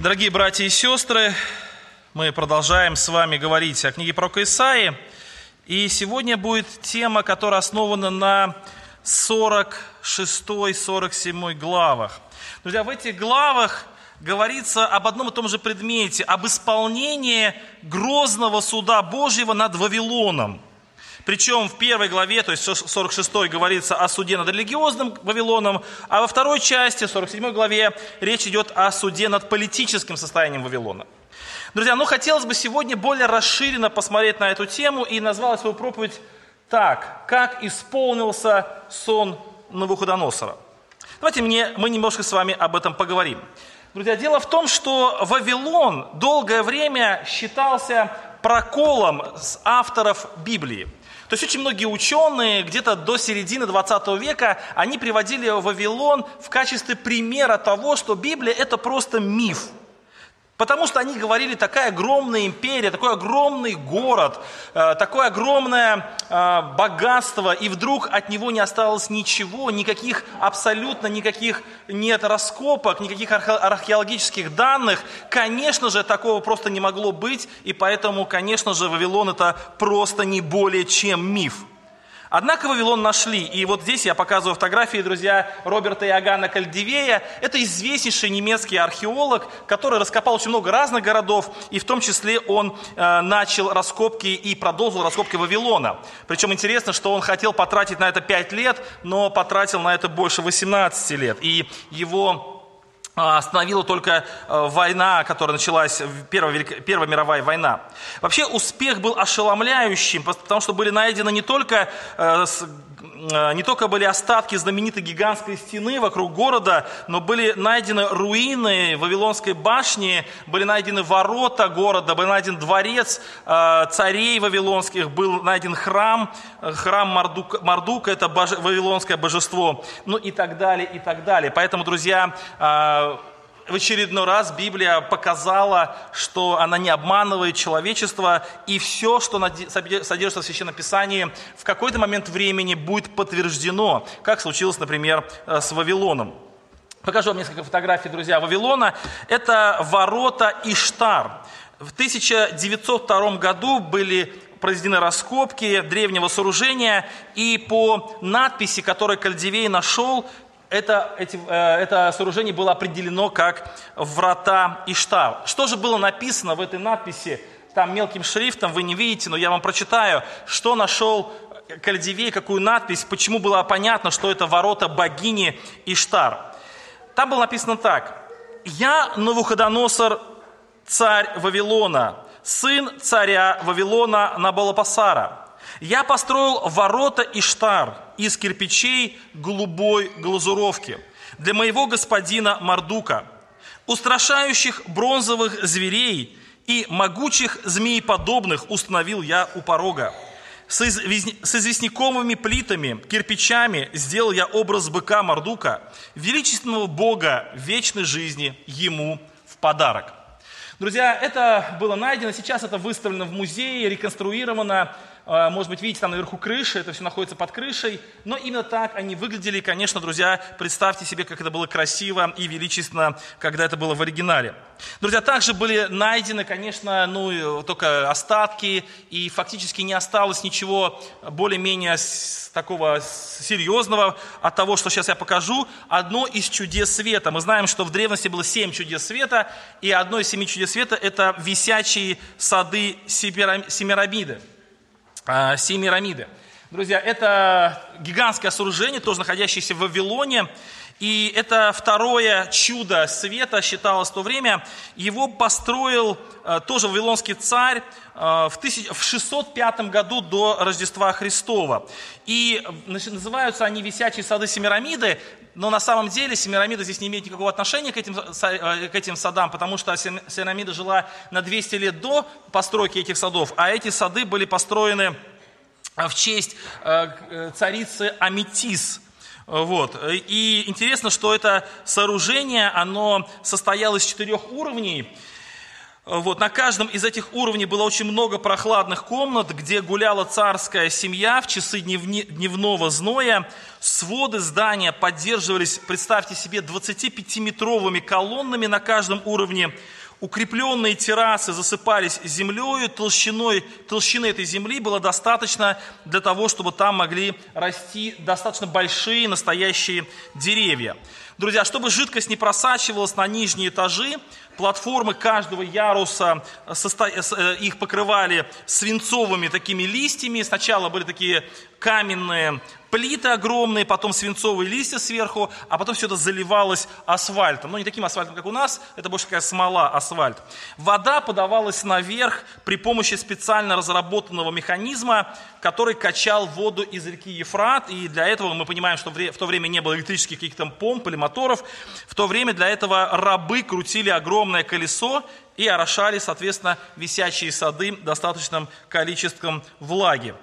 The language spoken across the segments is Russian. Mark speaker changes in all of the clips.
Speaker 1: Дорогие братья и сестры, мы продолжаем с вами говорить о книге пророка Исаии. И сегодня будет тема, которая основана на 46-47 главах. Друзья, в этих главах говорится об одном и том же предмете, об исполнении грозного суда Божьего над Вавилоном – причем в первой главе, то есть 46 говорится о суде над религиозным Вавилоном, а во второй части, 47 главе, речь идет о суде над политическим состоянием Вавилона. Друзья, ну хотелось бы сегодня более расширенно посмотреть на эту тему и назвала свою проповедь так, как исполнился сон Навуходоносора. Давайте мне, мы немножко с вами об этом поговорим. Друзья, дело в том, что Вавилон долгое время считался проколом с авторов Библии. То есть очень многие ученые где-то до середины 20 века, они приводили Вавилон в качестве примера того, что Библия это просто миф. Потому что они говорили, такая огромная империя, такой огромный город, э, такое огромное э, богатство, и вдруг от него не осталось ничего, никаких, абсолютно никаких нет раскопок, никаких археологических данных. Конечно же, такого просто не могло быть, и поэтому, конечно же, Вавилон это просто не более чем миф. Однако Вавилон нашли, и вот здесь я показываю фотографии, друзья, Роберта Иоганна Кальдивея. Это известнейший немецкий археолог, который раскопал очень много разных городов, и в том числе он э, начал раскопки и продолжил раскопки Вавилона. Причем интересно, что он хотел потратить на это 5 лет, но потратил на это больше 18 лет. И его остановила только э, война, которая началась, Первая, Первая мировая война. Вообще успех был ошеломляющим, потому что были найдены не только Э, не только были остатки знаменитой гигантской стены вокруг города, но были найдены руины Вавилонской башни, были найдены ворота города, был найден дворец э, царей вавилонских, был найден храм, э, храм Мардука, Мардука это боже, вавилонское божество, ну и так далее, и так далее. Поэтому, друзья, в очередной раз Библия показала, что она не обманывает человечество, и все, что содержится в Священном Писании, в какой-то момент времени будет подтверждено, как случилось, например, э, с Вавилоном. Покажу вам несколько фотографий, друзья, Вавилона. Это ворота Иштар. В 1902 году были произведены раскопки древнего сооружения, и по надписи, которую Кальдивей нашел, это, эти, э, это сооружение было определено как врата Иштар. Что же было написано в этой надписи? Там мелким шрифтом вы не видите, но я вам прочитаю, что нашел Кальдивей, какую надпись, почему было понятно, что это ворота богини Иштар. Там было написано так. «Я, Навуходоносор, царь Вавилона, сын царя Вавилона Набалапасара, я построил ворота Иштар из кирпичей голубой глазуровки для моего господина Мардука, устрашающих бронзовых зверей и могучих змееподобных установил я у порога. С, известняковыми плитами, кирпичами сделал я образ быка Мардука, величественного Бога вечной жизни ему в подарок. Друзья, это было найдено, сейчас это выставлено в музее, реконструировано. А, может быть, видите, там наверху крыша, это все находится под крышей. Но именно так они выглядели. конечно, друзья, представьте себе, как это было красиво и величественно, когда это было в оригинале. Друзья, также были найдены, конечно, ну, только остатки, и фактически не осталось ничего более-менее такого серьезного от того, что сейчас я покажу. Одно из чудес света. Мы знаем, что в древности было семь чудес света, и одно из семи чудес света – это висячие сады Семирамиды. А, Семирамиды. Друзья, это гигантское сооружение, тоже находящееся в Вавилоне. И это второе чудо света считалось в то время. Его построил а, тоже вавилонский царь а, в 605 году до Рождества Христова. И называются они «Висячие сады Семирамиды», но на самом деле Семирамида здесь не имеет никакого отношения к этим, к этим садам, потому что Семирамида жила на 200 лет до постройки этих садов, а эти сады были построены в честь э, царицы Аметис. Вот. И интересно, что это сооружение, оно состояло из четырех уровней. Вот, на каждом из этих уровней было очень много прохладных комнат, где гуляла царская семья в часы дневного зноя. Своды здания поддерживались, представьте себе, 25-метровыми колоннами на каждом уровне. Укрепленные террасы засыпались землей, толщиной, толщины этой земли было достаточно для того, чтобы там могли расти достаточно большие настоящие деревья. Друзья, чтобы жидкость не просачивалась на нижние этажи, платформы каждого яруса, э, их покрывали свинцовыми такими листьями. Сначала были такие каменные плиты огромные, потом свинцовые листья сверху, а потом все это заливалось асфальтом. Ну, не таким асфальтом, как у нас, это больше такая смола, асфальт. Вода подавалась наверх при помощи специально разработанного механизма, который качал воду из реки Ефрат. И для этого мы понимаем, что в то время не было электрических каких-то помп или моторов. В то время для этого рабы крутили огромное колесо и орошали, соответственно, висячие сады достаточным количеством влаги.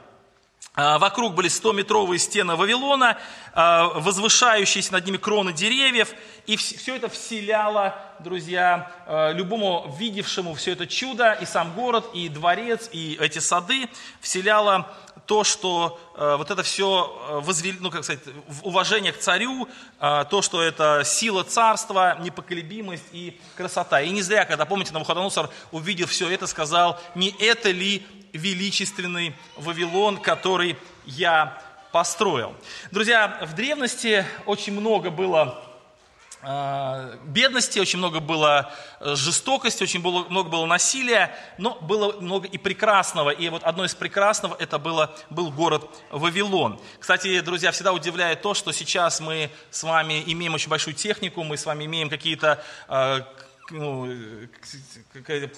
Speaker 1: А, вокруг были 100-метровые стены Вавилона, а, возвышающиеся над ними кроны деревьев. И все это вселяло, друзья, а, любому видевшему все это чудо, и сам город, и дворец, и эти сады, вселяло то, что вот это все возвели, ну, как сказать, уважение к царю, то, что это сила царства, непоколебимость и красота. И не зря, когда, помните, Навуходоносор, увидев все это, сказал, не это ли величественный Вавилон, который я построил. Друзья, в древности очень много было а, бедности, очень много было э, жестокости, очень было, много было насилия, но было много и прекрасного. И вот одно из прекрасного это было, был город Вавилон. Кстати, друзья, всегда удивляет то, что сейчас мы с вами имеем очень большую технику, мы с вами имеем какие-то э, ну,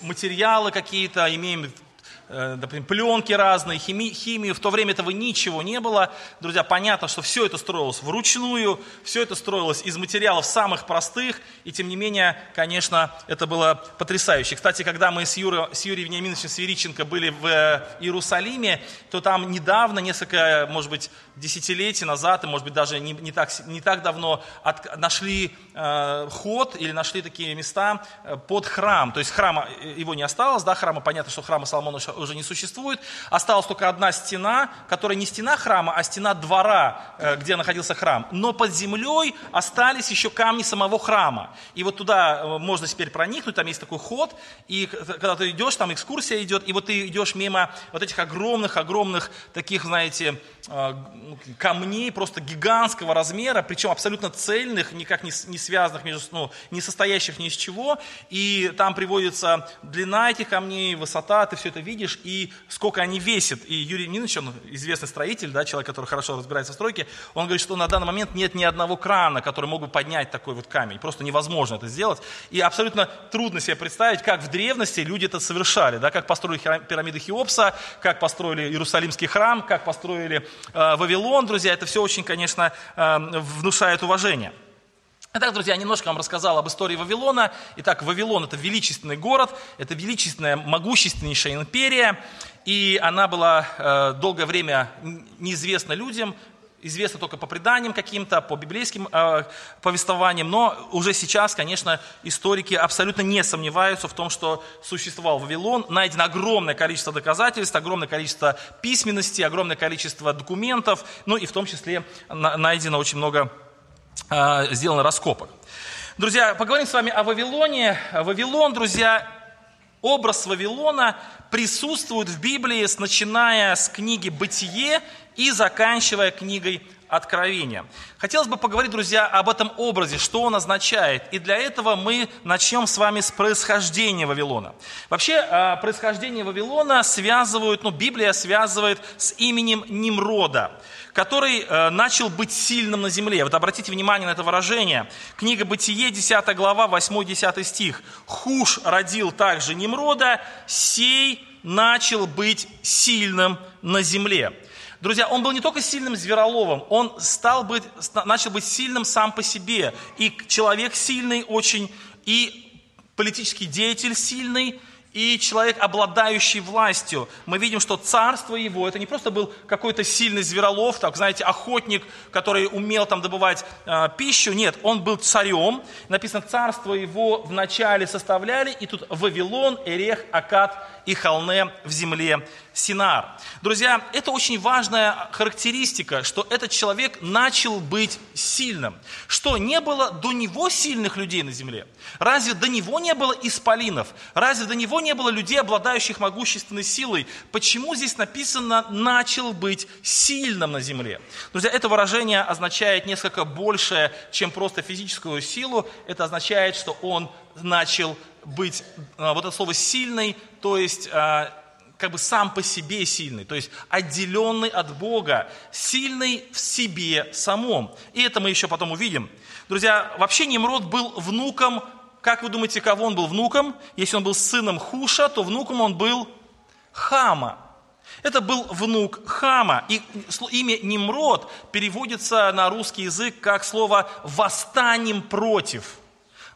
Speaker 1: материалы какие-то, имеем Э, например, пленки разные, хими, химию. В то время этого ничего не было. Друзья, понятно, что все это строилось вручную, все это строилось из материалов самых простых, и тем не менее, конечно, это было потрясающе. Кстати, когда мы с, Юра, с Юрием Вениаминовичем Свериченко были в э, Иерусалиме, то там недавно, несколько, может быть, десятилетий назад, и, может быть, даже не, не, так, не так давно, от, нашли э, ход или нашли такие места э, под храм. То есть храма, его не осталось, да, храма, понятно, что храма Соломона уже не существует. Осталась только одна стена, которая не стена храма, а стена двора, э, где находился храм. Но под землей остались еще камни самого храма. И вот туда э, можно теперь проникнуть, там есть такой ход, и когда ты идешь, там экскурсия идет, и вот ты идешь мимо вот этих огромных-огромных таких, знаете, э, камней просто гигантского размера, причем абсолютно цельных, никак не, не связанных между, ну, не состоящих ни из чего, и там приводится длина этих камней, высота, ты все это видишь, и сколько они весят. И Юрий Минович, он известный строитель, да, человек, который хорошо разбирается в стройке, он говорит, что на данный момент нет ни одного крана, который мог бы поднять такой вот камень. Просто невозможно это сделать. И абсолютно трудно себе представить, как в древности люди это совершали, да, как построили пирамиды Хеопса, как построили Иерусалимский храм, как построили э, Вавилон, друзья. Это все очень, конечно, э, внушает уважение. Итак, друзья, я немножко вам рассказал об истории Вавилона. Итак, Вавилон – это величественный город, это величественная, могущественнейшая империя, и она была э, долгое время неизвестна людям, известна только по преданиям каким-то, по библейским э, повествованиям, но уже сейчас, конечно, историки абсолютно не сомневаются в том, что существовал Вавилон, найдено огромное количество доказательств, огромное количество письменности, огромное количество документов, ну и в том числе найдено очень много а, сделано раскопок. Друзья, поговорим с вами о Вавилоне. Вавилон, друзья, образ Вавилона присутствует в Библии, начиная с книги «Бытие» и заканчивая книгой Откровения. Хотелось бы поговорить, друзья, об этом образе, что он означает. И для этого мы начнем с вами с происхождения Вавилона. Вообще, а, происхождение Вавилона связывают, ну, Библия связывает с именем Nimрода который э, начал быть сильным на земле. Вот обратите внимание на это выражение. Книга Бытие, 10 глава, 8-10 стих. «Хуш родил также Немрода, сей начал быть сильным на земле». Друзья, он был не только сильным звероловом, он стал быть, начал быть сильным сам по себе. И человек сильный очень, и политический деятель сильный, и человек, обладающий властью. Мы видим, что царство его, это не просто был какой-то сильный зверолов, так, знаете, охотник, который умел там добывать э, пищу. Нет, он был царем. Написано, царство его вначале составляли, и тут Вавилон, Эрех, Акад и Халне в земле Синар. Друзья, это очень важная характеристика, что этот человек начал быть сильным. Что, не было до него сильных людей на земле? Разве до него не было исполинов? Разве до него не было людей, обладающих могущественной силой? Почему здесь написано «начал быть сильным на земле»? Друзья, это выражение означает несколько большее, чем просто физическую силу. Это означает, что он начал быть, а, вот это слово «сильный», то есть а, как бы сам по себе сильный, то есть отделенный от Бога, сильный в себе самом. И это мы еще потом увидим. Друзья, вообще Немрод был внуком, как вы думаете, кого он был внуком? Если он был сыном Хуша, то внуком он был Хама. Это был внук Хама. И имя Немрод переводится на русский язык как слово «восстанием против»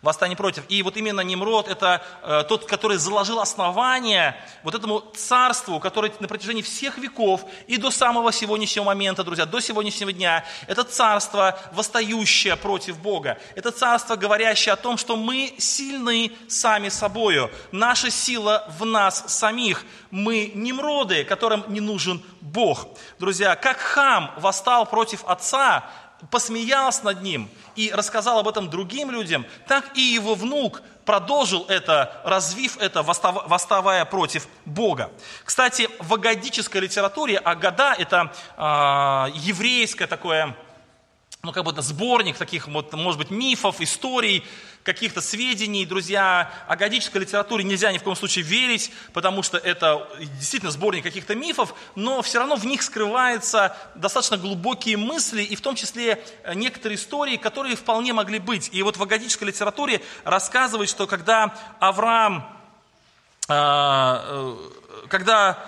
Speaker 1: восстание против. И вот именно Немрод – это э, тот, который заложил основание вот этому царству, которое на протяжении всех веков и до самого сегодняшнего момента, друзья, до сегодняшнего дня, это царство, восстающее против Бога. Это царство, говорящее о том, что мы сильны сами собою. Наша сила в нас самих. Мы Немроды, которым не нужен Бог. Друзья, как хам восстал против отца, посмеялся над ним и рассказал об этом другим людям, так и его внук продолжил это, развив это, восставая против Бога. Кстати, в агадической литературе, Агада – это э, еврейское такое ну, как бы сборник таких, вот, может быть, мифов, историй, каких-то сведений. Друзья, о годической литературе нельзя ни в коем случае верить, потому что это действительно сборник каких-то мифов, но все равно в них скрываются достаточно глубокие мысли, и в том числе э, некоторые истории, которые вполне могли быть. И вот в агадической литературе рассказывают, что когда Авраам, э, э, когда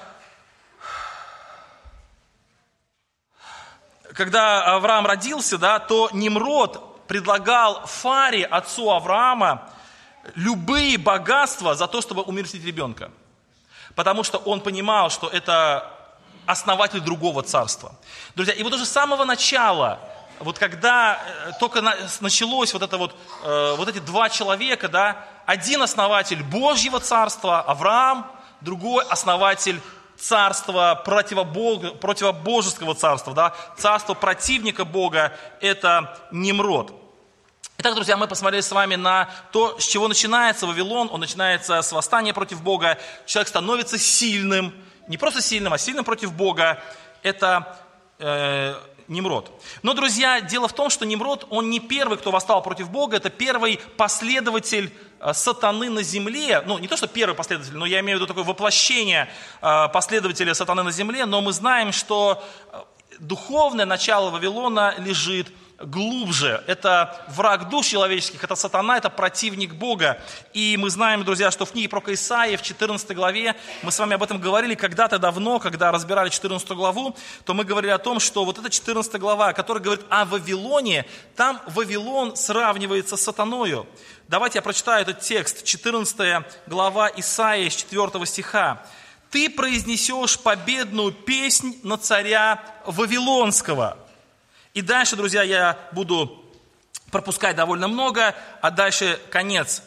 Speaker 1: когда Авраам родился, да, то Немрод предлагал Фаре, отцу Авраама, любые богатства за то, чтобы умертвить ребенка. Потому что он понимал, что это основатель другого царства. Друзья, и вот уже с самого начала, вот когда э, только началось вот это вот, э, вот эти два человека, да, один основатель Божьего царства, Авраам, другой основатель царство противобог, противобожеского царства, да, царство противника Бога – это Немрод. Итак, друзья, мы посмотрели с вами на то, с чего начинается Вавилон. Он начинается с восстания против Бога. Человек становится сильным, не просто сильным, а сильным против Бога. Это э, Немрод. Но, друзья, дело в том, что Немрод, он не первый, кто восстал против Бога, это первый последователь сатаны на земле, ну не то, что первый последователь, но я имею в виду такое воплощение э, последователя сатаны на земле, но мы знаем, что э, духовное начало Вавилона лежит глубже. Это враг душ человеческих, это сатана, это противник Бога. И мы знаем, друзья, что в книге про Исаия в 14 главе, мы с вами об этом говорили когда-то давно, когда разбирали 14 главу, то мы говорили о том, что вот эта 14 глава, которая говорит о Вавилоне, там Вавилон сравнивается с сатаною. Давайте я прочитаю этот текст, 14 глава Исаия с 4 стиха. «Ты произнесешь победную песнь на царя Вавилонского». И дальше, друзья, я буду пропускать довольно много, а дальше конец.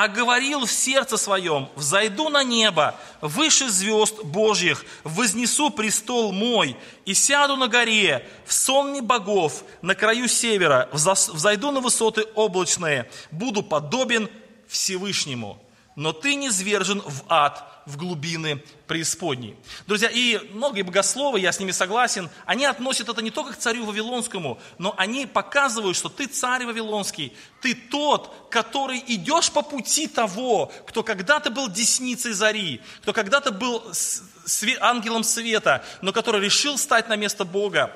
Speaker 1: «А говорил в сердце своем, взойду на небо, выше звезд Божьих, вознесу престол мой, и сяду на горе, в сонме богов, на краю севера, взойду на высоты облачные, буду подобен Всевышнему» но ты не свержен в ад, в глубины преисподней. Друзья, и многие богословы, я с ними согласен, они относят это не только к царю Вавилонскому, но они показывают, что ты царь Вавилонский, ты тот, который идешь по пути того, кто когда-то был десницей зари, кто когда-то был ангелом света, но который решил стать на место Бога,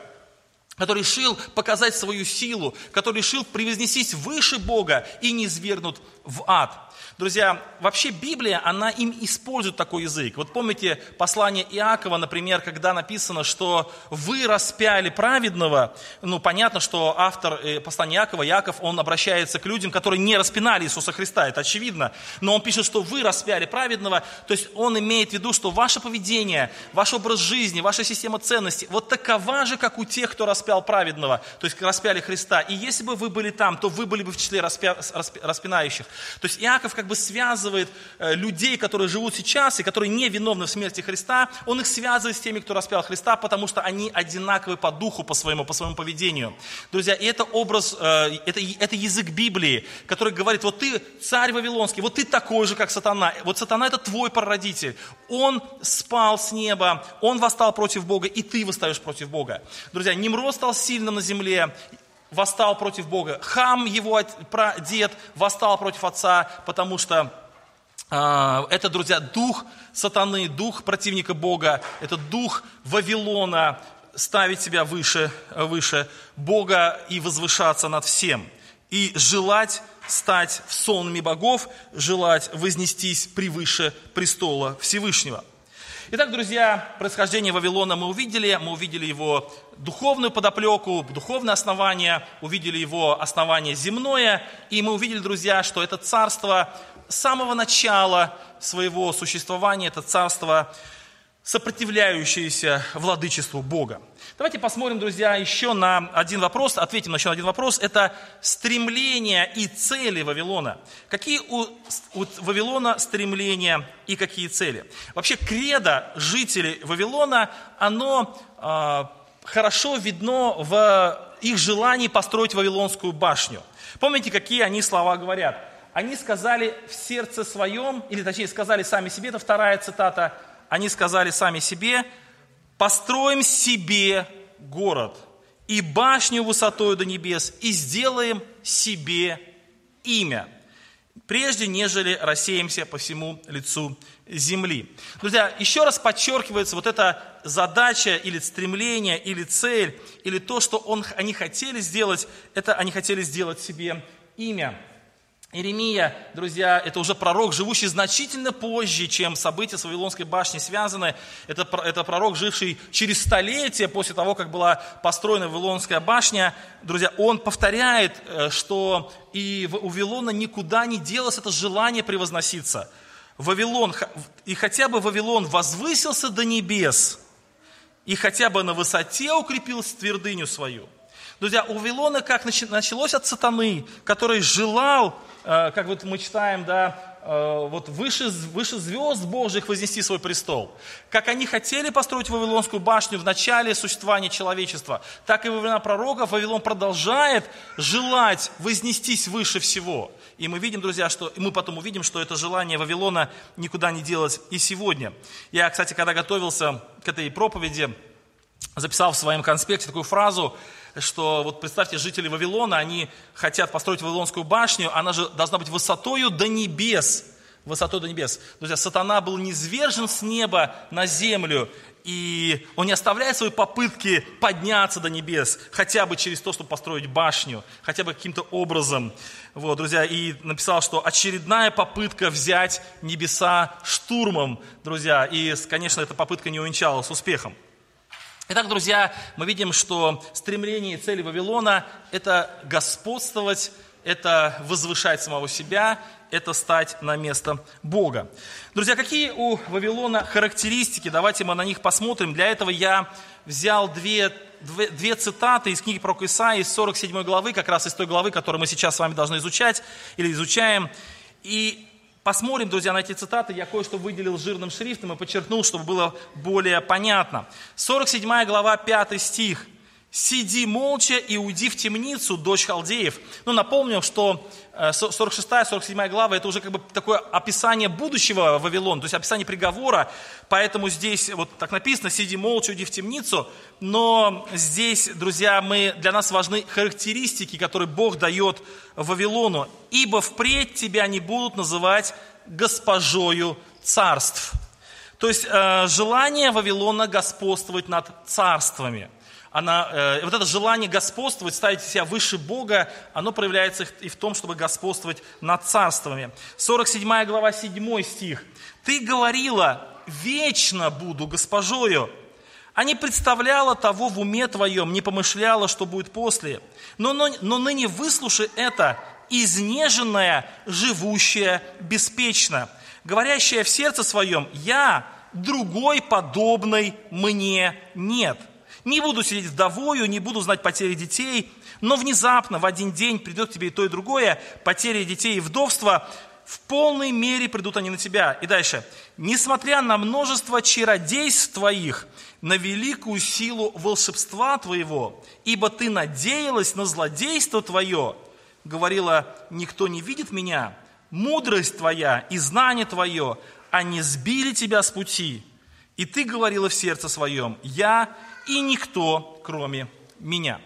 Speaker 1: который решил показать свою силу, который решил превознесись выше Бога и не свергнут в ад. Друзья, вообще Библия, она им использует такой язык. Вот помните послание Иакова, например, когда написано, что вы распяли праведного, ну, понятно, что автор э, послания Иакова, Иаков, он обращается к людям, которые не распинали Иисуса Христа, это очевидно, но он пишет, что вы распяли праведного, то есть он имеет в виду, что ваше поведение, ваш образ жизни, ваша система ценностей, вот такова же, как у тех, кто распял праведного, то есть распяли Христа. И если бы вы были там, то вы были бы в числе распя... распинающих. То есть Иаков как бы связывает э, людей, которые живут сейчас и которые не виновны в смерти Христа, он их связывает с теми, кто распял Христа, потому что они одинаковы по духу, по своему, по своему поведению. Друзья, и это образ, э, это, это язык Библии, который говорит, вот ты царь Вавилонский, вот ты такой же, как сатана. Вот сатана это твой прародитель. Он спал с неба, он восстал против Бога, и ты восстаешь против Бога. Друзья, Немрод стал сильным на земле, восстал против Бога. Хам, его дед, восстал против отца, потому что э, это, друзья, дух сатаны, дух противника Бога, это дух Вавилона, ставить себя выше, выше Бога и возвышаться над всем. И желать стать в сонми богов, желать вознестись превыше престола Всевышнего. Итак, друзья, происхождение Вавилона мы увидели. Мы увидели его духовную подоплеку, духовное основание, увидели его основание земное. И мы увидели, друзья, что это царство с самого начала своего существования, это царство, сопротивляющееся владычеству Бога. Давайте посмотрим, друзья, еще на один вопрос, ответим на еще один вопрос. Это стремления и цели Вавилона. Какие у, у Вавилона стремления и какие цели? Вообще, кредо жителей Вавилона, оно э, хорошо видно в их желании построить Вавилонскую башню. Помните, какие они слова говорят? Они сказали в сердце своем, или точнее сказали сами себе, это вторая цитата, они сказали сами себе, построим себе город и башню высотою до небес, и сделаем себе имя, прежде нежели рассеемся по всему лицу земли. Друзья, еще раз подчеркивается вот эта задача или стремление, или цель, или то, что он, они хотели сделать, это они хотели сделать себе имя – Иеремия, друзья, это уже пророк, живущий значительно позже, чем события с Вавилонской башней связаны. Это, это пророк, живший через столетия после того, как была построена Вавилонская башня. Друзья, он повторяет, э, что и у Вавилона никуда не делось это желание превозноситься. Вавилон, и хотя бы Вавилон возвысился до небес, и хотя бы на высоте укрепил твердыню свою. Друзья, у Вавилона как началось от сатаны, который желал Э, как вот мы читаем, да, э, вот выше, выше звезд Божьих вознести свой престол. Как они хотели построить Вавилонскую башню в начале существования человечества, так и во времена пророков Вавилон продолжает желать вознестись выше всего. И мы видим, друзья, что мы потом увидим, что это желание Вавилона никуда не делать и сегодня. Я, кстати, когда готовился к этой проповеди, записал в своем конспекте такую фразу, что вот представьте, жители Вавилона, они хотят построить Вавилонскую башню, она же должна быть высотою до небес. Высотой до небес. Друзья, сатана был низвержен с неба на землю, и он не оставляет свои попытки подняться до небес, хотя бы через то, чтобы построить башню, хотя бы каким-то образом. Вот, друзья, и написал, что очередная попытка взять небеса штурмом, друзья, и, конечно, эта попытка не увенчалась успехом. Итак, друзья, мы видим, что стремление и цели Вавилона – это господствовать, это возвышать самого себя, это стать на место Бога. Друзья, какие у Вавилона характеристики? Давайте мы на них посмотрим. Для этого я взял две, две, две цитаты из книги про Исаии, из 47 главы, как раз из той главы, которую мы сейчас с вами должны изучать или изучаем. И Посмотрим, друзья, на эти цитаты. Я кое-что выделил жирным шрифтом и подчеркнул, чтобы было более понятно. 47 глава, 5 стих. «Сиди молча и уйди в темницу, дочь халдеев». Ну, напомню, что 46-47 э, глава – это уже как бы такое описание будущего Вавилона, то есть описание приговора, поэтому здесь вот так написано «сиди молча, уйди в темницу», но здесь, друзья, мы, для нас важны характеристики, которые Бог дает Вавилону. «Ибо впредь тебя не будут называть госпожою царств». То есть э, желание Вавилона господствовать над царствами – она, э, вот это желание господствовать, ставить себя выше Бога, оно проявляется и в том, чтобы господствовать над царствами. 47 глава, 7 стих. «Ты говорила, вечно буду госпожою, а не представляла того в уме твоем, не помышляла, что будет после. Но, но, но ныне выслушай это, изнеженная, живущая беспечно, говорящая в сердце своем, я другой подобной мне нет». Не буду сидеть вдовою, не буду знать потери детей, но внезапно в один день придет тебе и то, и другое, потери детей и вдовство, в полной мере придут они на тебя. И дальше. Несмотря на множество чародейств твоих, на великую силу волшебства твоего, ибо ты надеялась на злодейство твое, говорила, никто не видит меня, мудрость твоя и знание твое, они сбили тебя с пути. И ты говорила в сердце своем, я и никто, кроме меня.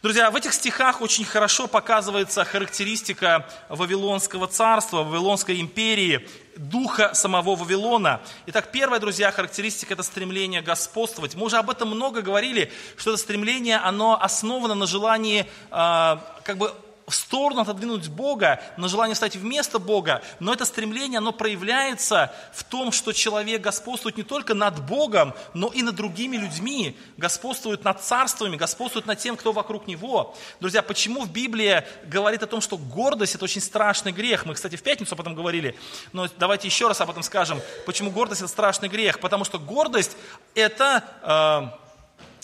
Speaker 1: Друзья, в этих стихах очень хорошо показывается характеристика Вавилонского царства, Вавилонской империи, духа самого Вавилона. Итак, первая, друзья, характеристика – это стремление господствовать. Мы уже об этом много говорили, что это стремление, оно основано на желании э, как бы в сторону отодвинуть Бога, на желание стать вместо Бога, но это стремление, оно проявляется в том, что человек господствует не только над Богом, но и над другими людьми, господствует над царствами, господствует над тем, кто вокруг него. Друзья, почему в Библии говорит о том, что гордость – это очень страшный грех? Мы, кстати, в пятницу об этом говорили, но давайте еще раз об этом скажем. Почему гордость – это страшный грех? Потому что гордость – это… Э,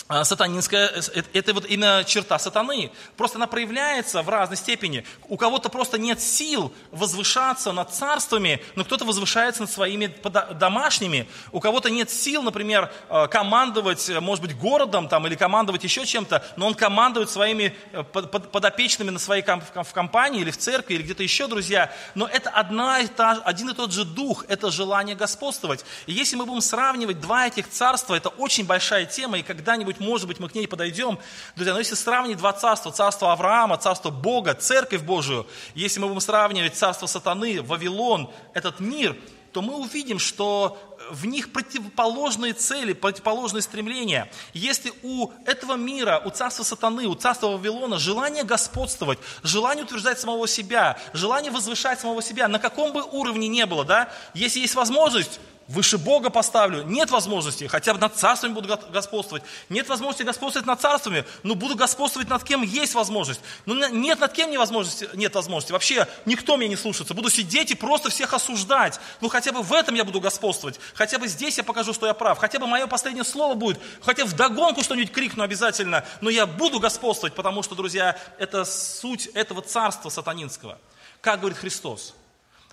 Speaker 1: сатанинская, э, это вот именно черта сатаны. Просто она проявляется в разной степени. У кого-то просто нет сил возвышаться над царствами, но кто-то возвышается над своими домашними. У кого-то нет сил, например, э, командовать, э, может быть, городом там, или командовать еще чем-то, но он командует своими подопечными на своей в компании или в церкви, или где-то еще, друзья. Но это одна и та, один и тот же дух, это желание господствовать. И если мы будем сравнивать два этих царства, это очень большая тема, и когда-нибудь когда-нибудь, может быть, мы к ней подойдем. Друзья, но если сравнить два царства, царство Авраама, царство Бога, церковь Божию, если мы будем сравнивать царство сатаны, Вавилон, этот мир, то мы увидим, что в них противоположные цели, противоположные стремления. Если у этого мира, у царства сатаны, у царства Вавилона желание господствовать, желание утверждать самого себя, желание возвышать самого себя, на каком бы уровне не было, да, если есть возможность, выше Бога поставлю. Нет возможности, хотя бы над царствами буду господствовать. Нет возможности господствовать над царствами, но буду господствовать над кем есть возможность. Но нет над кем невозможности, нет возможности. Вообще никто меня не слушается. Буду сидеть и просто всех осуждать. Ну хотя бы в этом я буду господствовать. Хотя бы здесь я покажу, что я прав. Хотя бы мое последнее слово будет. Хотя в догонку что-нибудь крикну обязательно. Но я буду господствовать, потому что, друзья, это суть этого царства сатанинского. Как говорит Христос?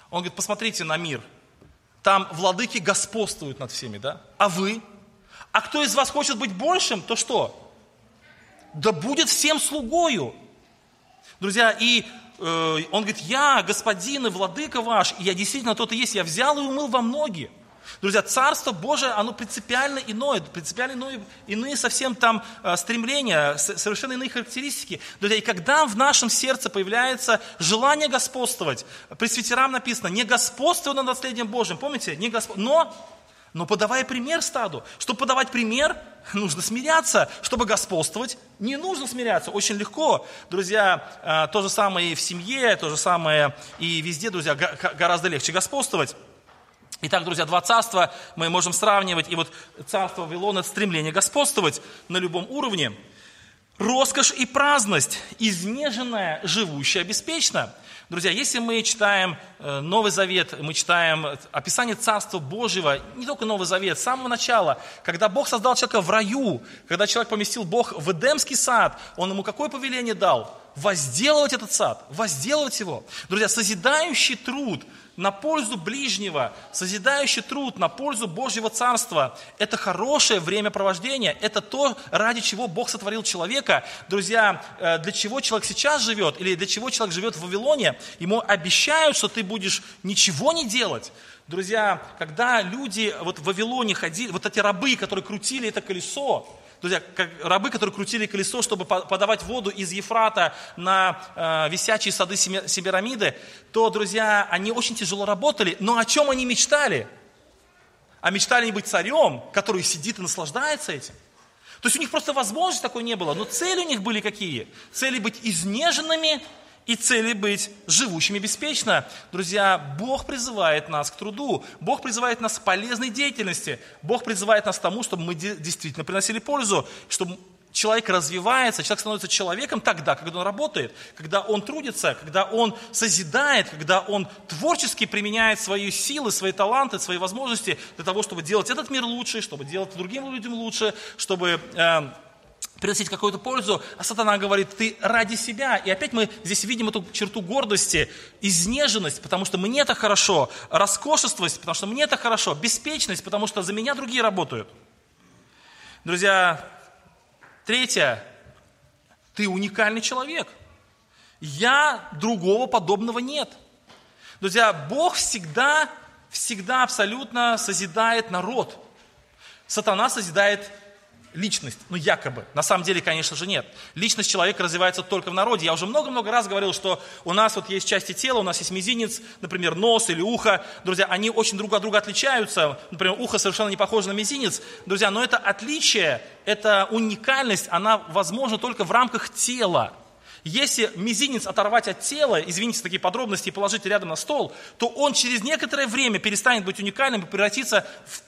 Speaker 1: Он говорит, посмотрите на мир – там владыки господствуют над всеми, да? А вы? А кто из вас хочет быть большим, то что? Да будет всем слугою. Друзья, и э, он говорит, я господин и владыка ваш, и я действительно тот и есть, я взял и умыл вам ноги. Друзья, Царство Божие, оно принципиально иное, принципиально иное, иные совсем там э, стремления, совершенно иные характеристики. Друзья, и когда в нашем сердце появляется желание господствовать, пресвитерам написано, не господствуй над наследием Божьим, помните, не госп... но, но подавая пример стаду. Чтобы подавать пример, нужно смиряться. Чтобы господствовать, не нужно смиряться. Очень легко. Друзья, э, то же самое и в семье, то же самое и везде, друзья, гораздо легче господствовать. Итак, друзья, два царства мы можем сравнивать. И вот царство Вавилона – стремление господствовать на любом уровне. Роскошь и праздность, изнеженная, живущая беспечно. Друзья, если мы читаем э, Новый Завет, мы читаем описание Царства Божьего, не только Новый Завет, с самого начала, когда Бог создал человека в раю, когда человек поместил Бог в Эдемский сад, Он ему какое повеление дал? Возделывать этот сад, возделывать его. Друзья, созидающий труд – на пользу ближнего, созидающий труд на пользу Божьего Царства. Это хорошее времяпровождение, это то, ради чего Бог сотворил человека. Друзья, э, для чего человек сейчас живет, или для чего человек живет в Вавилоне, ему обещают, что ты будешь ничего не делать. Друзья, когда люди вот в Вавилоне ходили, вот эти рабы, которые крутили это колесо, Друзья, как рабы, которые крутили колесо, чтобы подавать воду из Ефрата на э, висячие сады Семирамиды, то, друзья, они очень тяжело работали. Но о чем они мечтали? А мечтали они быть царем, который сидит и наслаждается этим. То есть у них просто возможности такой не было. Но цели у них были какие? Цели быть изнеженными и цели быть живущими беспечно. Друзья, Бог призывает нас к труду, Бог призывает нас к полезной деятельности, Бог призывает нас к тому, чтобы мы действительно приносили пользу, чтобы человек развивается, человек становится человеком тогда, когда он работает, когда он трудится, когда он созидает, когда он творчески применяет свои силы, свои таланты, свои возможности для того, чтобы делать этот мир лучше, чтобы делать другим людям лучше, чтобы э, приносить какую-то пользу, а сатана говорит, ты ради себя. И опять мы здесь видим эту черту гордости, изнеженность, потому что мне это хорошо, роскошествость, потому что мне это хорошо, беспечность, потому что за меня другие работают. Друзья, третье, ты уникальный человек. Я другого подобного нет. Друзья, Бог всегда, всегда абсолютно созидает народ. Сатана созидает личность, ну якобы. На самом деле, конечно же, нет. Личность человека развивается только в народе. Я уже много-много раз говорил, что у нас вот есть части тела, у нас есть мизинец, например, нос или ухо. Друзья, они очень друг от друга отличаются. Например, ухо совершенно не похоже на мизинец. Друзья, но это отличие, это уникальность, она возможна только в рамках тела. Если мизинец оторвать от тела, извините такие подробности, и положить рядом на стол, то он через некоторое время перестанет быть уникальным и превратится в,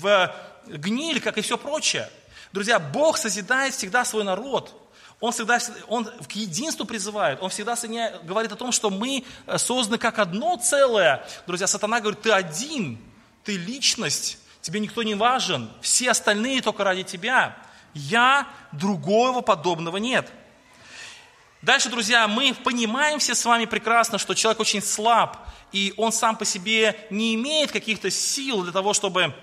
Speaker 1: в, в гниль, как и все прочее. Друзья, Бог созидает всегда свой народ. Он всегда он к единству призывает. Он всегда говорит о том, что мы э, созданы как одно целое. Друзья, сатана говорит, ты один, ты личность, тебе никто не важен, все остальные только ради тебя. Я, другого подобного нет. Дальше, друзья, мы понимаем все с вами прекрасно, что человек очень слаб, и он сам по себе не имеет каких-то сил для того, чтобы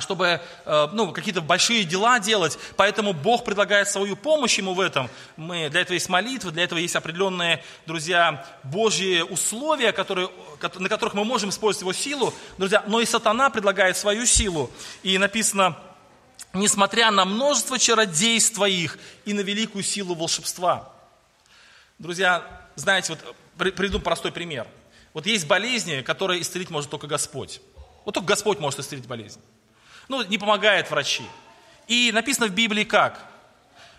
Speaker 1: чтобы э, ну, какие-то большие дела делать. Поэтому Бог предлагает свою помощь ему в этом. Мы, для этого есть молитва, для этого есть определенные, друзья, Божьи условия, которые, на которых мы можем использовать его силу. Друзья, но и сатана предлагает свою силу. И написано, несмотря на множество чародейств их и на великую силу волшебства. Друзья, знаете, вот приведу простой пример. Вот есть болезни, которые исцелить может только Господь. Вот только Господь может исцелить болезнь. Ну, не помогают врачи. И написано в Библии как?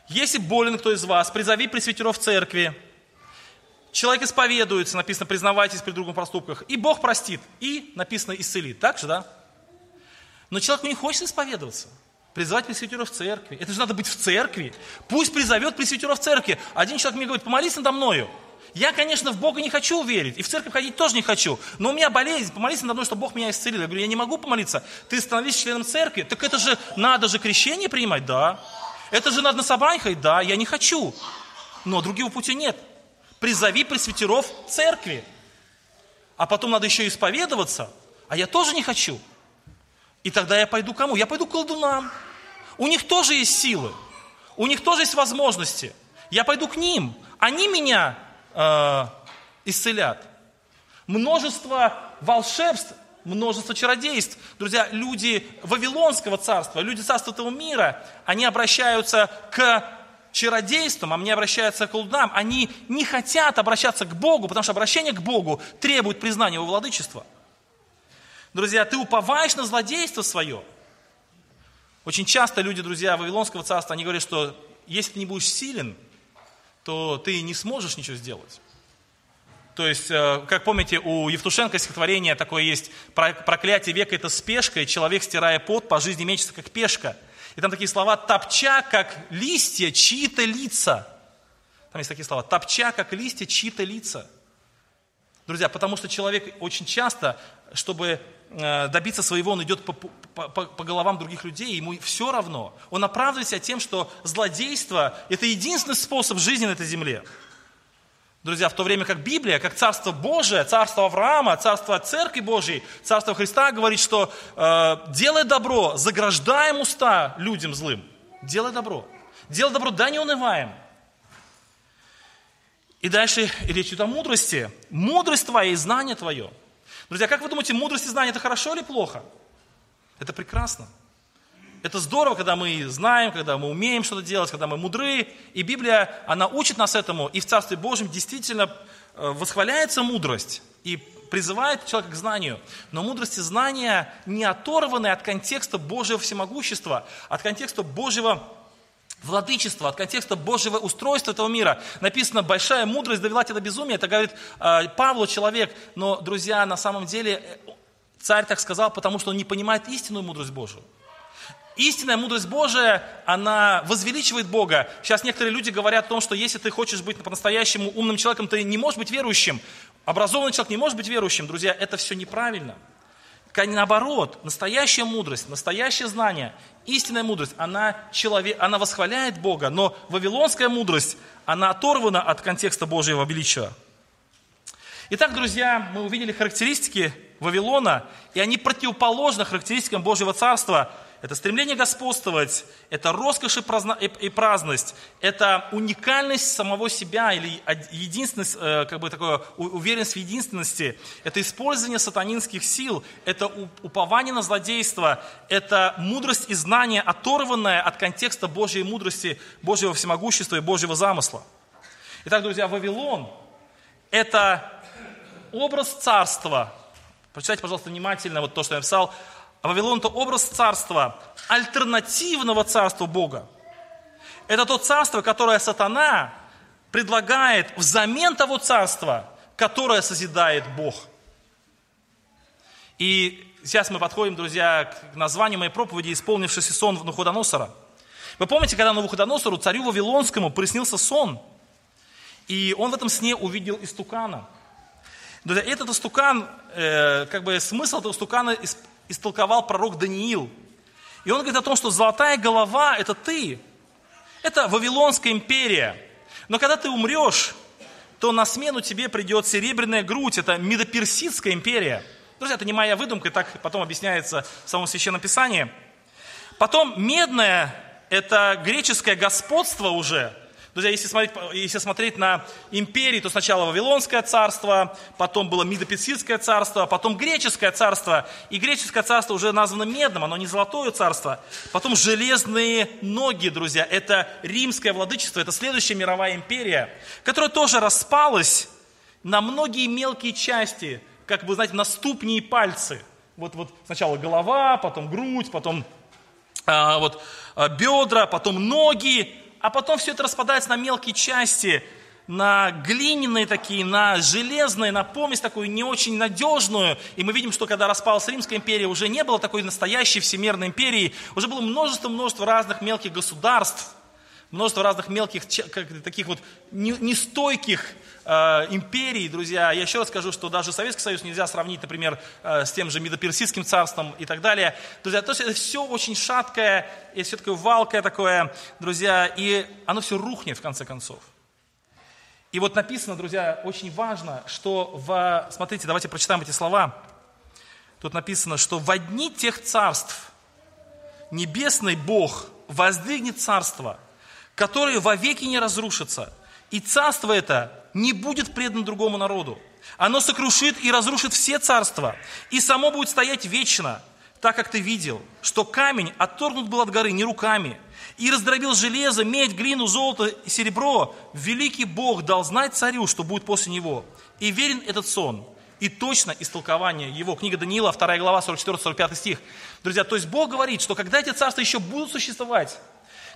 Speaker 1: Если болен кто из вас, призови пресвитеров церкви. Человек исповедуется, написано, признавайтесь при другом проступках. И Бог простит. И написано, исцелит. Так же, да? Но человеку не хочет исповедоваться. Призывать пресвитеров церкви. Это же надо быть в церкви. Пусть призовет пресвитеров церкви. Один человек мне говорит, помолись надо мною. Я, конечно, в Бога не хочу верить, и в церковь ходить тоже не хочу, но у меня болезнь, помолись надо мной, чтобы Бог меня исцелил. Я говорю, я не могу помолиться, ты становись членом церкви, так это же, надо же крещение принимать, да. Это же надо на собрание ходить, да, я не хочу. Но другого пути нет. Призови пресвитеров церкви. А потом надо еще исповедоваться, а я тоже не хочу. И тогда я пойду кому? Я пойду к колдунам. У них тоже есть силы, у них тоже есть возможности. Я пойду к ним. Они меня э, исцелят. Множество волшебств, множество чародейств. Друзья, люди Вавилонского царства, люди царства этого мира, они обращаются к чародействам, они обращаются к колдунам, они не хотят обращаться к Богу, потому что обращение к Богу требует признания его владычества. Друзья, ты уповаешь на злодейство свое. Очень часто люди, друзья, Вавилонского царства, они говорят, что если ты не будешь силен, то ты не сможешь ничего сделать. То есть, э, как помните, у Евтушенко стихотворение такое есть, проклятие века – это спешка, и человек, стирая пот, по жизни мечется, как пешка. И там такие слова «топча, как листья, чьи-то лица». Там есть такие слова «топча, как листья, чьи-то лица». Друзья, потому что человек очень часто, чтобы добиться своего, он идет по, по, по, по головам других людей, ему все равно. Он оправдывает себя тем, что злодейство – это единственный способ жизни на этой земле. Друзья, в то время как Библия, как Царство Божие, Царство Авраама, Царство Церкви Божьей, Царство Христа говорит, что э, делай добро, заграждаем уста людям злым. Делай добро. Делай добро, да не унываем. И дальше речь идет о мудрости. Мудрость твоя и знание твое – Друзья, как вы думаете, мудрость и знание это хорошо или плохо? Это прекрасно. Это здорово, когда мы знаем, когда мы умеем что-то делать, когда мы мудры. И Библия, она учит нас этому. И в Царстве Божьем действительно э, восхваляется мудрость. И призывает человека к знанию, но мудрость и знания не оторваны от контекста Божьего всемогущества, от контекста Божьего владычества, от контекста Божьего устройства этого мира. Написано, большая мудрость довела тебя до безумия. Это говорит э, Павлу человек. Но, друзья, на самом деле э, царь так сказал, потому что он не понимает истинную мудрость Божию. Истинная мудрость Божия, она возвеличивает Бога. Сейчас некоторые люди говорят о том, что если ты хочешь быть по-настоящему умным человеком, ты не можешь быть верующим. Образованный человек не может быть верующим. Друзья, это все неправильно. Наоборот, настоящая мудрость, настоящее знание, истинная мудрость, она, человек, она восхваляет Бога, но вавилонская мудрость, она оторвана от контекста Божьего величия. Итак, друзья, мы увидели характеристики Вавилона, и они противоположны характеристикам Божьего Царства – это стремление господствовать, это роскошь и праздность, это уникальность самого себя или единственность, э, как бы такое, уверенность в единственности, это использование сатанинских сил, это упование на злодейство, это мудрость и знание, оторванное от контекста Божьей мудрости, Божьего всемогущества и Божьего замысла. Итак, друзья, Вавилон – это образ царства. Прочитайте, пожалуйста, внимательно вот то, что я написал – а Вавилон – это образ царства, альтернативного царства Бога. Это то царство, которое сатана предлагает взамен того царства, которое созидает Бог. И сейчас мы подходим, друзья, к названию моей проповеди «Исполнившийся сон Навуходоносора». Вы помните, когда Навуходоносору, царю Вавилонскому, приснился сон, и он в этом сне увидел истукана. Друзья, этот истукан, э, как бы смысл этого истукана истолковал пророк Даниил. И он говорит о том, что золотая голова – это ты. Это Вавилонская империя. Но когда ты умрешь, то на смену тебе придет серебряная грудь. Это Медоперсидская империя. Друзья, это не моя выдумка, так потом объясняется в самом Священном Писании. Потом медная – это греческое господство уже – Друзья, если смотреть, если смотреть на империи, то сначала Вавилонское царство, потом было Мидопесидское царство, потом Греческое царство. И Греческое царство уже названо медным, оно не золотое царство. Потом железные ноги, друзья, это римское владычество, это следующая мировая империя, которая тоже распалась на многие мелкие части, как вы знаете, на ступни и пальцы. Вот, вот сначала голова, потом грудь, потом а, вот, а, бедра, потом ноги, а потом все это распадается на мелкие части, на глиняные такие, на железные, на помесь такую не очень надежную. И мы видим, что когда распалась Римская империя, уже не было такой настоящей всемирной империи, уже было множество-множество разных мелких государств, множество разных мелких, таких вот нестойких Э, империи, друзья, я еще раз скажу, что даже Советский Союз нельзя сравнить, например, э, с тем же Медоперсидским царством и так далее. Друзья, то есть это все очень шаткое, и все такое валкое такое, друзья, и оно все рухнет в конце концов. И вот написано, друзья, очень важно, что в... Смотрите, давайте прочитаем эти слова. Тут написано, что в одни тех царств небесный Бог воздвигнет царство, которое вовеки не разрушится. И царство это не будет предано другому народу. Оно сокрушит и разрушит все царства, и само будет стоять вечно, так как ты видел, что камень отторгнут был от горы не руками, и раздробил железо, медь, глину, золото и серебро. Великий Бог дал знать царю, что будет после него. И верен этот сон, и точно истолкование его. Книга Даниила, 2 глава, 44-45 стих. Друзья, то есть Бог говорит, что когда эти царства еще будут существовать,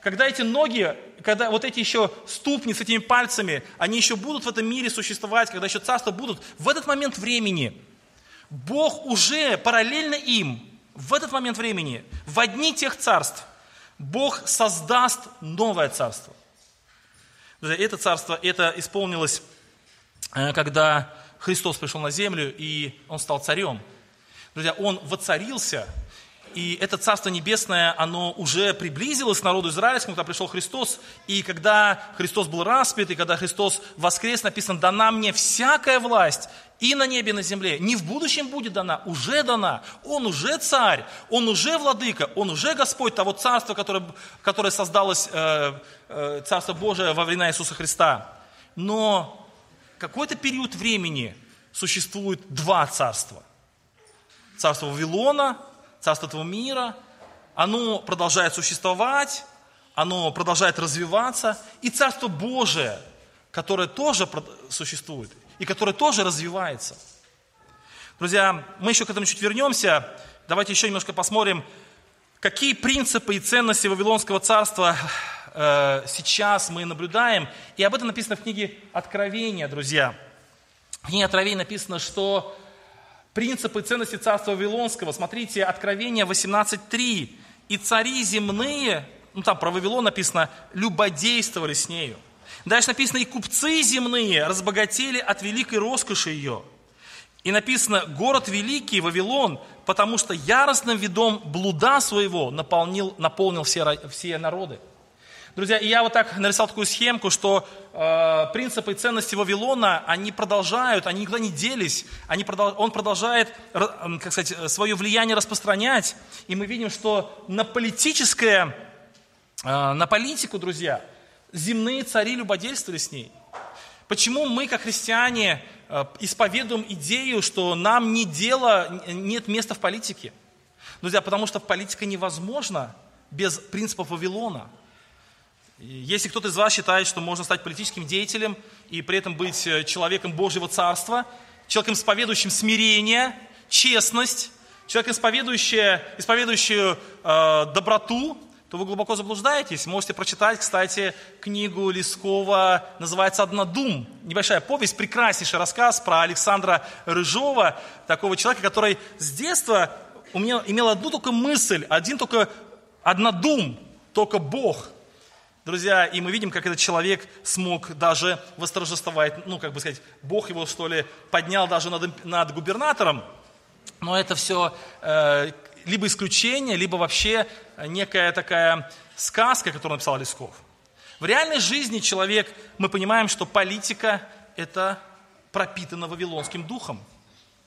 Speaker 1: когда эти ноги, когда вот эти еще ступни с этими пальцами, они еще будут в этом мире существовать, когда еще царства будут, в этот момент времени Бог уже параллельно им, в этот момент времени, в одни тех царств, Бог создаст новое царство. Это царство, это исполнилось, э, когда Христос пришел на землю, и Он стал царем. Друзья, Он воцарился – и это Царство Небесное, оно уже приблизилось к народу израильскому, когда пришел Христос. И когда Христос был распят, и когда Христос воскрес, написано, дана мне всякая власть и на небе, и на земле. Не в будущем будет дана, уже дана. Он уже царь, он уже владыка, он уже Господь того царства, которое, которое создалось, э, э, Царство Божие во времена Иисуса Христа. Но какой-то период времени существует два царства. Царство Вавилона – царство этого мира, оно продолжает существовать, оно продолжает развиваться, и Царство Божие, которое тоже существует, и которое тоже развивается. Друзья, мы еще к этому чуть вернемся. Давайте еще немножко посмотрим, какие принципы и ценности Вавилонского царства э, сейчас мы наблюдаем. И об этом написано в книге Откровения, друзья. В книге Откровения написано, что принципы ценности царства Вавилонского, смотрите, Откровение 18.3. «И цари земные ну там про Вавилон написано, любодействовали с нею. Дальше написано, и купцы земные разбогатели от великой роскоши ее. И написано, город великий, Вавилон, потому что яростным видом блуда своего наполнил, наполнил все, все народы. Друзья, и я вот так нарисовал такую схемку, что э, принципы и ценности Вавилона, они продолжают, они никуда не делись, они продол, он продолжает, как сказать, свое влияние распространять. И мы видим, что на политическое а, на политику, друзья, земные цари любодействовали с ней. Почему мы, как христиане, а, исповедуем идею, что нам не дело, нет места в политике? Друзья, потому что политика невозможна без принципов Вавилона. Если кто-то из вас считает, что можно стать политическим деятелем и при этом быть э, человеком Божьего Царства, человеком, исповедующим смирение, честность, человеком, исповедующим, исповедующим э, доброту, то вы глубоко заблуждаетесь. Можете прочитать, кстати, книгу Лескова, называется «Однодум». Небольшая повесть, прекраснейший рассказ про Александра Рыжова, такого человека, который с детства у меня имел одну только мысль, один только однодум, только Бог. Друзья, и мы видим, как этот человек смог даже восторжествовать, ну, как бы сказать, Бог его, что ли, поднял даже над, над губернатором. Но это все э, либо исключение, либо вообще некая такая сказка, которую написал Лесков. В реальной жизни человек, мы понимаем, что политика – это пропитана вавилонским духом.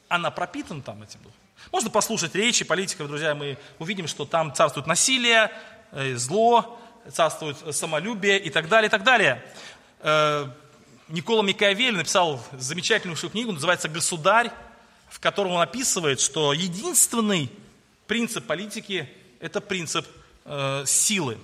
Speaker 1: Она пропитана там этим духом. Можно послушать речи политиков, друзья, мы увидим, что там царствует насилие, э, зло, царствует самолюбие и так далее, и так далее. Э, Никола Микаавель написал замечательную книгу, называется «Государь», в котором он описывает, что единственный принцип политики – это принцип э, силы.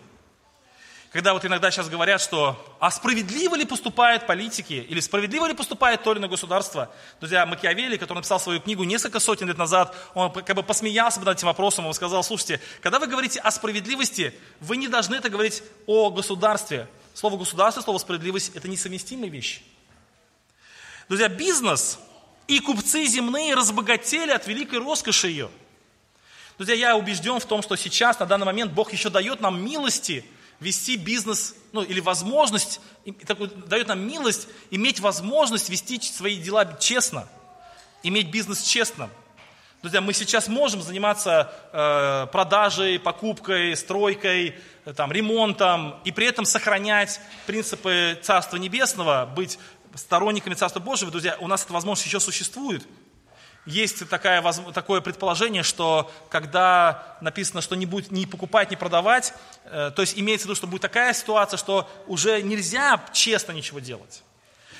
Speaker 1: Когда вот иногда сейчас говорят, что а справедливо ли поступают политики, или справедливо ли поступает то или иное государство? Друзья, Макиавелли, который написал свою книгу несколько сотен лет назад, он как бы посмеялся над этим вопросом, он сказал, слушайте, когда вы говорите о справедливости, вы не должны это говорить о государстве. Слово государство, слово справедливость – это несовместимые вещи. Друзья, бизнес и купцы земные разбогатели от великой роскоши ее – Друзья, я убежден в том, что сейчас, на данный момент, Бог еще дает нам милости вести бизнес, ну или возможность, дает нам милость иметь возможность вести свои дела честно, иметь бизнес честно. Друзья, мы сейчас можем заниматься э, продажей, покупкой, стройкой, там, ремонтом, и при этом сохранять принципы Царства Небесного, быть сторонниками Царства Божьего. Друзья, у нас эта возможность еще существует – есть такая, такое предположение, что когда написано, что не будет ни покупать, ни продавать, э, то есть имеется в виду, что будет такая ситуация, что уже нельзя честно ничего делать.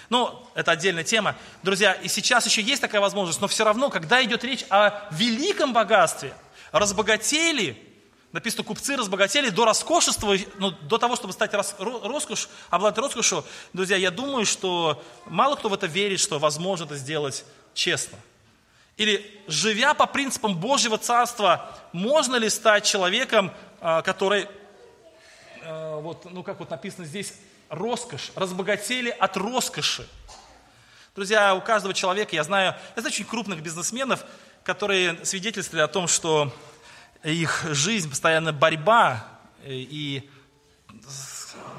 Speaker 1: Ну, это отдельная тема. Друзья, и сейчас еще есть такая возможность, но все равно, когда идет речь о великом богатстве, разбогатели, написано, купцы разбогатели до роскошества, ну, до того, чтобы стать рос, роскошь, обладать роскошью, друзья, я думаю, что мало кто в это верит, что возможно это сделать честно. Или живя по принципам Божьего Царства, можно ли стать человеком, а, который, а, вот, ну как вот написано здесь, роскошь, разбогатели от роскоши. Друзья, у каждого человека, я знаю, я знаю очень крупных бизнесменов, которые свидетельствовали о том, что их жизнь постоянно борьба и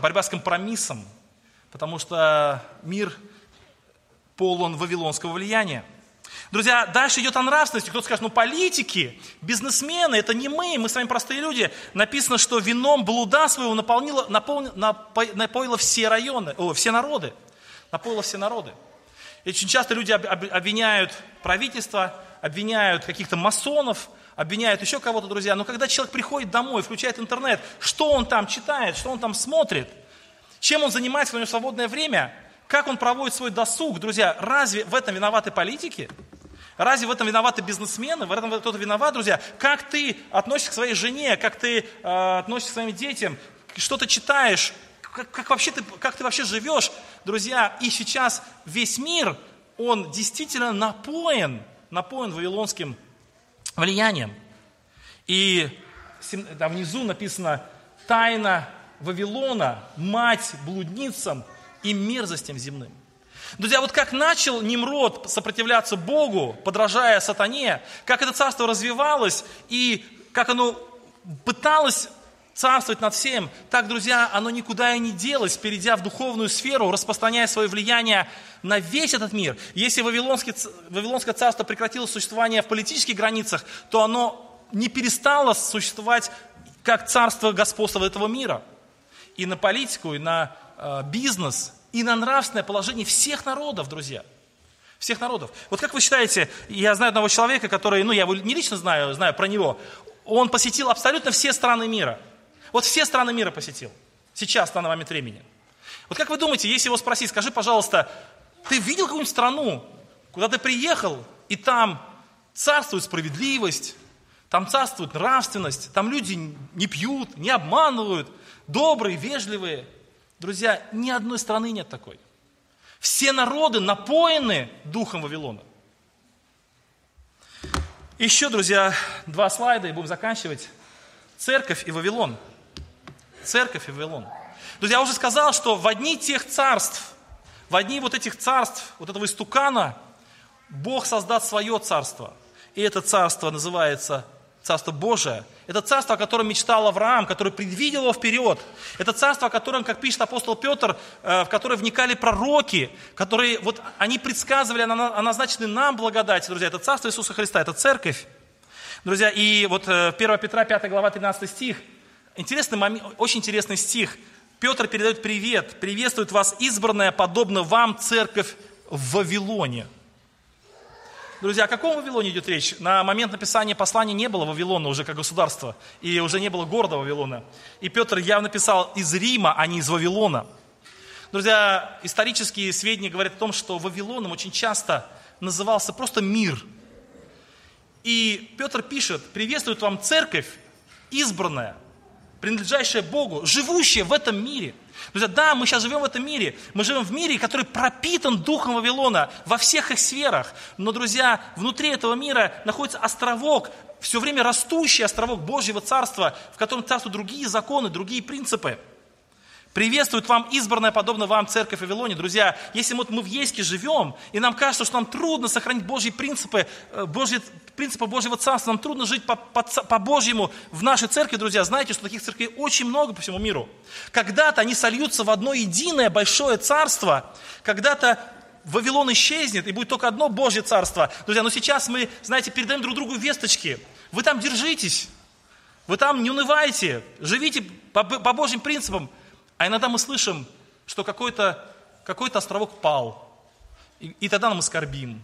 Speaker 1: борьба с компромиссом, потому что мир полон вавилонского влияния. Друзья, дальше идет о нравственности. Кто-то скажет, ну политики, бизнесмены, это не мы, мы с вами простые люди. Написано, что вином блуда своего наполнило, наполнило, напоило все районы, о, все народы. Напоило все народы. И очень часто люди обвиняют правительство, обвиняют каких-то масонов, обвиняют еще кого-то, друзья. Но когда человек приходит домой, включает интернет, что он там читает, что он там смотрит, чем он занимается в свое свободное время, как он проводит свой досуг, друзья, разве в этом виноваты политики? Разве в этом виноваты бизнесмены? В этом кто-то виноват, друзья? Как ты относишься к своей жене? Как ты э, относишься к своим детям? Что ты читаешь? Как, как, вообще ты, как ты вообще живешь? Друзья, и сейчас весь мир, он действительно напоен, напоен вавилонским влиянием. И там внизу написано «Тайна Вавилона, мать блудницам и мерзостям земным». Друзья, вот как начал Немрод сопротивляться Богу, подражая сатане, как это царство развивалось и как оно пыталось царствовать над всем, так, друзья, оно никуда и не делось, перейдя в духовную сферу, распространяя свое влияние на весь этот мир. Если Вавилонский, Вавилонское царство прекратило существование в политических границах, то оно не перестало существовать как царство господства этого мира. И на политику, и на э, бизнес, и на нравственное положение всех народов, друзья. Всех народов. Вот как вы считаете, я знаю одного человека, который, ну я его не лично знаю, знаю про него, он посетил абсолютно все страны мира – вот все страны мира посетил. Сейчас, на момент времени. Вот как вы думаете, если его спросить, скажи, пожалуйста, ты видел какую-нибудь страну, куда ты приехал, и там царствует справедливость, там царствует нравственность, там люди не пьют, не обманывают, добрые, вежливые. Друзья, ни одной страны нет такой. Все народы напоены духом Вавилона. Еще, друзья, два слайда и будем заканчивать. Церковь и Вавилон – церковь и Вавилон. Друзья, я уже сказал, что в одни тех царств, в одни вот этих царств, вот этого истукана, Бог создаст свое царство. И это царство называется Царство Божие. Это царство, о котором мечтал Авраам, который предвидел его вперед. Это царство, о котором, как пишет апостол Петр, э, в которое вникали пророки, которые, вот они предсказывали о назначенной нам благодати, друзья. Это царство Иисуса Христа, это церковь. Друзья, и вот 1 э, Петра 5 глава 13 стих – Интересный момент, очень интересный стих. Петр передает привет, приветствует вас избранная, подобно вам, церковь в Вавилоне. Друзья, о каком Вавилоне идет речь? На момент написания послания не было Вавилона уже как государства, и уже не было города Вавилона. И Петр явно писал из Рима, а не из Вавилона. Друзья, исторические сведения говорят о том, что Вавилоном очень часто назывался просто мир. И Петр пишет, приветствует вам церковь, избранная, принадлежащее Богу, живущее в этом мире. Друзья, да, мы сейчас живем в этом мире. Мы живем в мире, который пропитан духом Вавилона во всех их сферах. Но, друзья, внутри этого мира находится островок, все время растущий островок Божьего Царства, в котором царствуют другие законы, другие принципы. Приветствует вам избранная, подобно вам, церковь Вавилоне. Друзья, если вот мы в Ейске живем, и нам кажется, что нам трудно сохранить Божьи принципы, э, Божьи, принципы Божьего Царства, нам трудно жить по, по, по в нашей церкви, друзья, знаете, что таких церквей очень много по всему миру. Когда-то они сольются в одно единое большое царство, когда-то Вавилон исчезнет, и будет только одно Божье царство. Друзья, но сейчас мы, знаете, передаем друг другу весточки. Вы там держитесь, вы там не унывайте, живите по, по Божьим принципам. А иногда мы слышим, что какой-то какой островок пал. И, и тогда мы скорбим.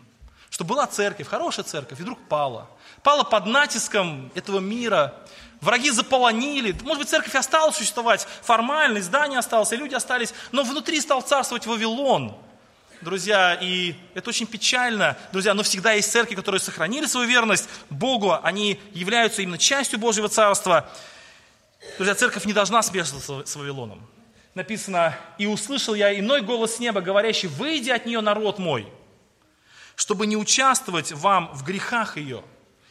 Speaker 1: Что была церковь, хорошая церковь, и вдруг пала. Пала под натиском этого мира. Враги заполонили. Может быть, церковь осталась существовать формально, здание осталось, и люди остались. Но внутри стал царствовать Вавилон. Друзья, и это очень печально, друзья, но всегда есть церкви, которые сохранили свою верность Богу, они являются именно частью Божьего Царства. Друзья, церковь не должна смешиваться с Вавилоном написано, «И услышал я иной голос неба, говорящий, выйди от нее, народ мой, чтобы не участвовать вам в грехах ее,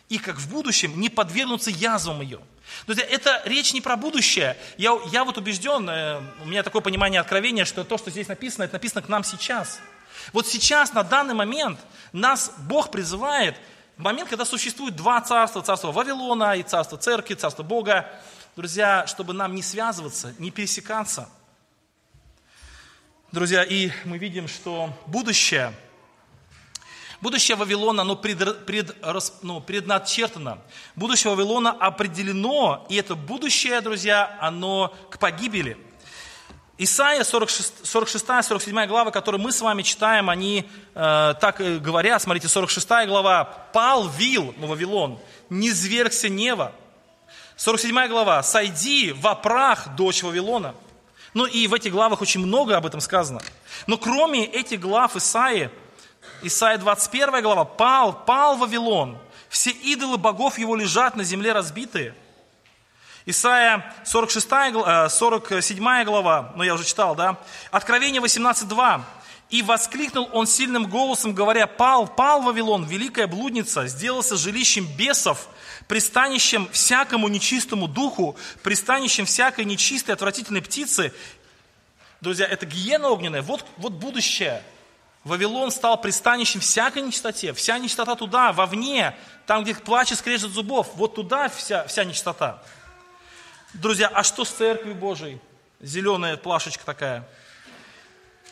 Speaker 1: и как в будущем не подвергнуться язвам ее». Друзья, это речь не про будущее. Я, я вот убежден, э, у меня такое понимание откровения, что то, что здесь написано, это написано к нам сейчас. Вот сейчас, на данный момент, нас Бог призывает, в момент, когда существует два царства, царство Вавилона и царство церкви, царство Бога, друзья, чтобы нам не связываться, не пересекаться – Друзья, и мы видим, что будущее, будущее Вавилона, оно пред, пред, ну, предначертано. Будущее Вавилона определено, и это будущее, друзья, оно к погибели. Исайя 46-47 глава, которую мы с вами читаем, они э, так говорят, смотрите, 46 глава, «Пал вил, ну, Вавилон, не звергся нева». 47 глава, «Сойди во прах, дочь Вавилона». Ну и в этих главах очень много об этом сказано. Но кроме этих глав Исаи, Исаия 21 глава, пал, пал Вавилон, все идолы богов его лежат на земле разбитые. Исайя 46, 47 глава, ну я уже читал, да? Откровение 18.2. И воскликнул он сильным голосом, говоря, «Пал, пал Вавилон, великая блудница, сделался жилищем бесов, пристанищем всякому нечистому духу, пристанищем всякой нечистой, отвратительной птицы». Друзья, это гиена огненная, вот, вот будущее. Вавилон стал пристанищем всякой нечистоте, вся нечистота туда, вовне, там, где плач и скрежет зубов, вот туда вся, вся нечистота. Друзья, а что с церковью Божией? Зеленая плашечка такая –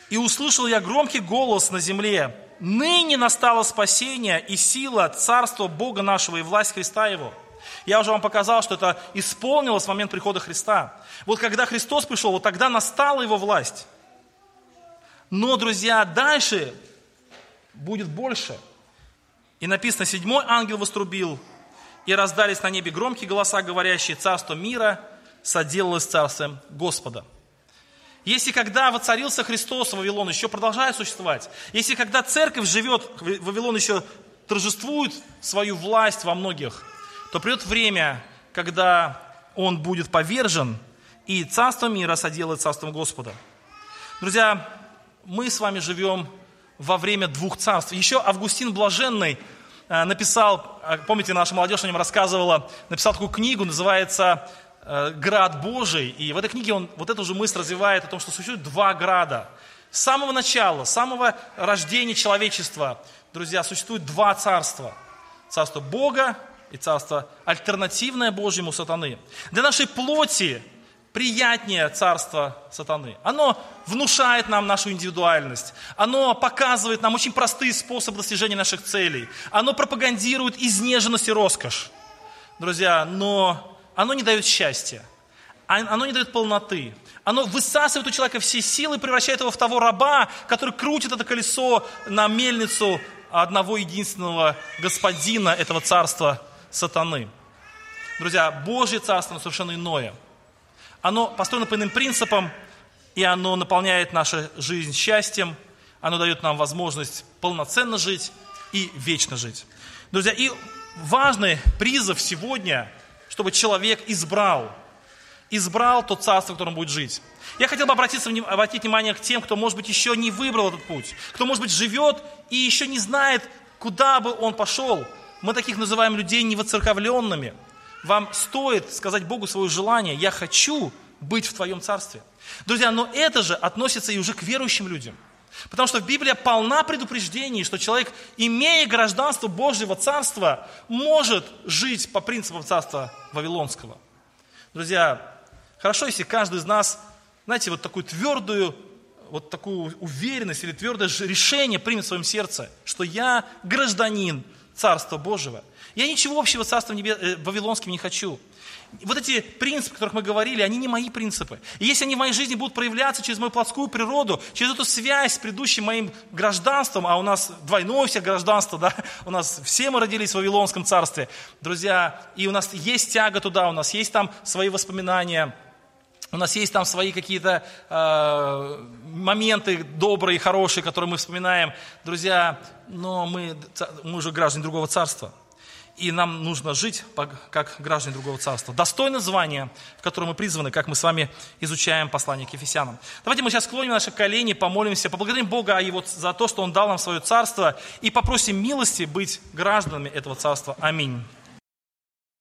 Speaker 1: и услышал я громкий голос на земле. Ныне настало спасение и сила Царства Бога нашего и власть Христа Его. Я уже вам показал, что это исполнилось в момент прихода Христа. Вот когда Христос пришел, вот тогда настала Его власть. Но, друзья, дальше будет больше. И написано, седьмой ангел вострубил, и раздались на небе громкие голоса, говорящие, царство мира соделалось царством Господа. Если когда воцарился Христос, Вавилон еще продолжает существовать, если когда церковь живет, Вавилон еще торжествует свою власть во многих, то придет время, когда он будет повержен, и царство мира соделает царством Господа. Друзья, мы с вами живем во время двух царств. Еще Августин Блаженный э, написал, э, помните, наша молодежь о нем рассказывала, написал такую книгу, называется град Божий. И в этой книге он вот эту же мысль развивает о том, что существует два града. С самого начала, с самого рождения человечества, друзья, существует два царства. Царство Бога и царство альтернативное Божьему сатаны. Для нашей плоти приятнее царство сатаны. Оно внушает нам нашу индивидуальность. Оно показывает нам очень простые способы достижения наших целей. Оно пропагандирует изнеженность и роскошь. Друзья, но оно не дает счастья, оно не дает полноты. Оно высасывает у человека все силы, превращает его в того раба, который крутит это колесо на мельницу одного единственного господина этого царства сатаны. Друзья, Божье царство оно совершенно иное. Оно построено по иным принципам, и оно наполняет нашу жизнь счастьем, оно дает нам возможность полноценно жить и вечно жить. Друзья, и важный призыв сегодня – чтобы человек избрал, избрал то царство, в котором будет жить. Я хотел бы обратиться, обратить внимание к тем, кто, может быть, еще не выбрал этот путь, кто, может быть, живет и еще не знает, куда бы он пошел. Мы таких называем людей невоцерковленными. Вам стоит сказать Богу свое желание, я хочу быть в Твоем Царстве. Друзья, но это же относится и уже к верующим людям – Потому что Библия полна предупреждений, что человек, имея гражданство Божьего Царства, может жить по принципам Царства Вавилонского. Друзья, хорошо, если каждый из нас, знаете, вот такую твердую, вот такую уверенность или твердое решение примет в своем сердце, что я гражданин Царства Божьего. Я ничего общего с Царством э, Вавилонским не хочу. Вот эти принципы, о которых мы говорили, они не мои принципы. И если они в моей жизни будут проявляться через мою плотскую природу, через эту связь с предыдущим моим гражданством, а у нас двойное все гражданство, да, у нас все мы родились в Вавилонском царстве, друзья, и у нас есть тяга туда, у нас есть там свои воспоминания, у нас есть там свои какие-то э, моменты добрые, хорошие, которые мы вспоминаем, друзья, но мы, мы уже граждане другого царства и нам нужно жить как граждане другого царства. Достойно звания, в котором мы призваны, как мы с вами изучаем послание к Ефесянам. Давайте мы сейчас склоним наши колени, помолимся, поблагодарим Бога его, за то, что Он дал нам свое царство, и попросим милости быть гражданами этого царства. Аминь.